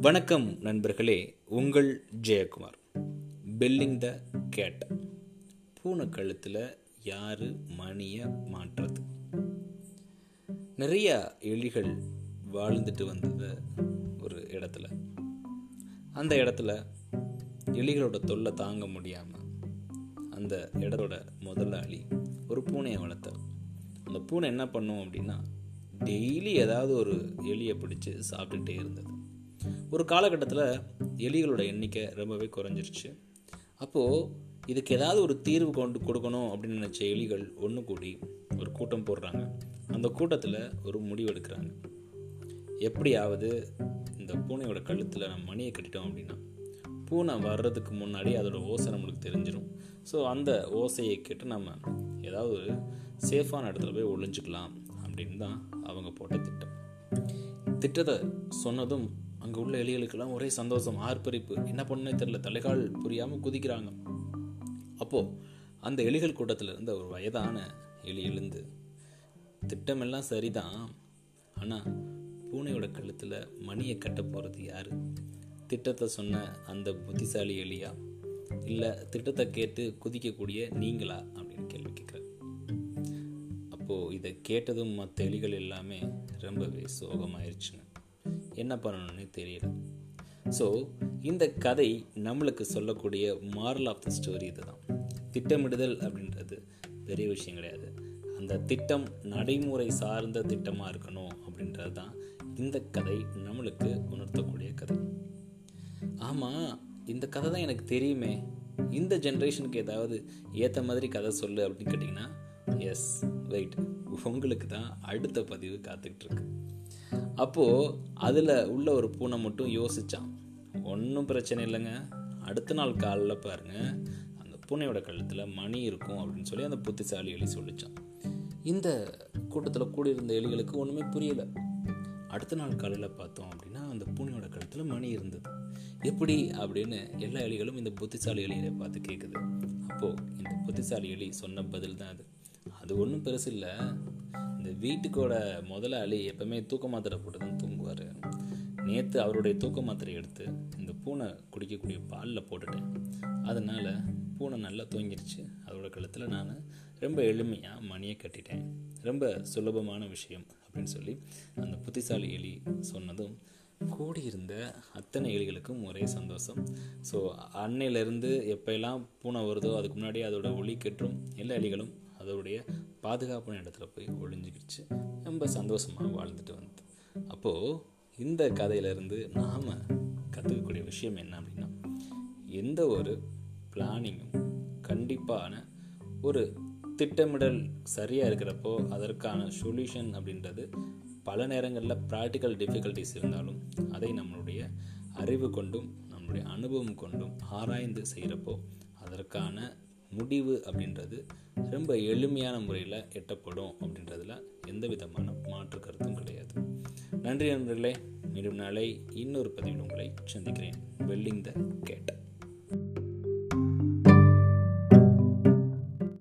வணக்கம் நண்பர்களே உங்கள் ஜெயக்குமார். பில்லிங் த கேட் பூனை கழுத்தில் யார் மணியை மாற்றுறது நிறையா எலிகள் வாழ்ந்துட்டு வந்தது ஒரு இடத்துல. அந்த இடத்துல எலிகளோட தொல்லை தாங்க முடியாமல் அந்த இடத்தோட முதலாளி ஒரு பூனையை வளர்த்தார். அந்த பூனை என்ன பண்ணும் அப்படின்னா டெய்லி ஏதாவது ஒரு எலியை பிடிச்சி சாப்பிட்டுட்டே இருந்தது. ஒரு காலகட்டத்தில் எலிகளோட எண்ணிக்கை ரொம்பவே குறைஞ்சிருச்சு. அப்போது இதுக்கு ஏதாவது ஒரு தீர்வு கொண்டு கொடுக்கணும் அப்படின்னு நினச்ச எலிகள் ஒன்று கூடி ஒரு கூட்டம் போடுறாங்க. அந்த கூட்டத்தில் ஒரு முடிவு எடுக்கிறாங்க. எப்படியாவது இந்த பூனையோட கழுத்தில் நம்ம மணியை கட்டிட்டோம் அப்படின்னா பூனை வர்றதுக்கு முன்னாடி அதோட ஓசை நம்மளுக்கு தெரிஞ்சிடும் ஸோ அந்த ஓசையை கேட்டு நம்ம ஏதாவது ஒரு சேஃபான இடத்துல போய் ஒழிஞ்சுக்கலாம் அப்படின்னு தான் அவங்க போட்ட திட்டம். திட்டத்தை சொன்னதும் அங்கே உள்ள எலிகளுக்கெல்லாம் ஒரே சந்தோஷம் ஆர்ப்பரிப்பு. என்ன பண்ணுனே தெரில தலைகால் புரியாமல் குதிக்கிறாங்க. அப்போது அந்த எலிகள் கூட்டத்தில் இருந்த ஒரு வயதான எலி எழுந்து திட்டமெல்லாம் சரிதான். ஆனால் பூனையோட கழுத்தில் மணியை கட்ட போகிறது யார்? திட்டத்தை சொன்ன அந்த புத்திசாலி எலியா? இல்லை திட்டத்தை கேட்டு குதிக்கக்கூடிய நீங்களா? அப்படின்னு கேள்வி கேட்குறேன் அப்போது இதை கேட்டதும் மற்ற எலிகள் எல்லாமே ரொம்பவே சோகமாயிருச்சுங்க. என்ன பண்ணணும்னே தெரியல. ஸோ இந்த கதை நம்மளுக்கு சொல்லக்கூடிய மாரல் ஆஃப் த ஸ்டோரி இதுதான். திட்டமிடுதல் அப்படின்றது பெரிய விஷயம் கிடையாது. அந்த திட்டம் நடைமுறை சார்ந்த திட்டமாக இருக்கணும் அப்படின்றது தான் இந்த கதை நம்மளுக்கு உணர்த்தக்கூடிய கதை. ஆமாம் இந்த கதை தான் எனக்கு தெரியுமே. இந்த ஜென்ரேஷனுக்கு ஏதாவது ஏற்ற மாதிரி கதை சொல்லு அப்படின்னு கேட்டிங்கன்னா எஸ் வெயிட் உங்களுக்கு தான் அடுத்த பதிவு காத்துக்கிட்டு இருக்கு. அப்போது அதில் உள்ள ஒரு பூனை மட்டும் யோசித்தான் ஒன்றும் பிரச்சனை இல்லைங்க. அடுத்த நாள் காலில் பாருங்கள் அந்த பூனையோட கழுத்தில் மணி இருக்கும் அப்படின்னு சொல்லி அந்த புத்திசாலி எலி சொல்லித்தான் இந்த கூட்டத்தில் கூடியிருந்த எலிகளுக்கு ஒன்றுமே புரியலை. அடுத்த நாள் காலையில் பார்த்தோம் அப்படின்னா அந்த பூனையோட கழுத்தில் மணி இருந்தது. எப்படி அப்படின்னு எல்லா எலிகளும் இந்த புத்திசாலி எலியை பார்த்து கேட்குது அப்போது இந்த புத்திசாலி எலி சொன்ன பதில் தான் அது. அது ஒன்றும் பெருசு இல்லை. வீட்டுக்கோட முதலாளி எப்பவுமே தூக்க மாத்திரை போட்டு தான் தூங்குவார். நேற்று அவருடைய தூக்க மாத்திரை எடுத்து இந்த பூனை குடிக்கக்கூடிய பாலில் போட்டுட்டேன். அதனால் பூனை நல்லா தூங்கிருச்சு. அதோட கழுத்தில் நான் ரொம்ப எளிமையாக மணியை கட்டிட்டேன். ரொம்ப சுலபமான விஷயம் அப்படின்னு சொல்லி அந்த புத்திசாலி எலி சொன்னதும் கூடியிருந்த அத்தனை எலிகளுக்கும் ஒரே சந்தோஷம். ஸோ அன்னையிலேருந்து எப்போல்லாம் பூனை வருதோ அதுக்கு முன்னாடி அதோட ஒளி கற்றும் எல்லா எலிகளும் அதோடைய பாதுகாப்பான இடத்துல போய் ஒளிஞ்சிக்கிடுச்சு. ரொம்ப சந்தோஷமாக வாழ்ந்துட்டு வந்து அப்போது இந்த கதையிலேருந்து நாம் கற்றுக்கக்கூடிய விஷயம் என்ன அப்படின்னா எந்த ஒரு பிளானிங்கும் கண்டிப்பான ஒரு திட்டமிடல் சரியாக இருக்கிறப்போ அதற்கான சொல்யூஷன் அப்படின்றது பல நேரங்களில் ப்ராக்டிக்கல் டிஃபிகல்ட்டிஸ் இருந்தாலும் அதை நம்மளுடைய அறிவு கொண்டும் நம்மளுடைய அனுபவம் கொண்டும் ஆராய்ந்து செய்கிறப்போ அதற்கான முடிவு அப்படின்றது ரொம்ப எளிமையான முறையில் எட்டப்படும் அப்படின்றதுல எந்த விதமான மாற்று கருத்தும் கிடையாது. நன்றி நண்பர்களே. மீண்டும் நாளை இன்னொரு பதிவில் உங்களை சந்திக்கிறேன். வெல்லிங் த கேட்ட.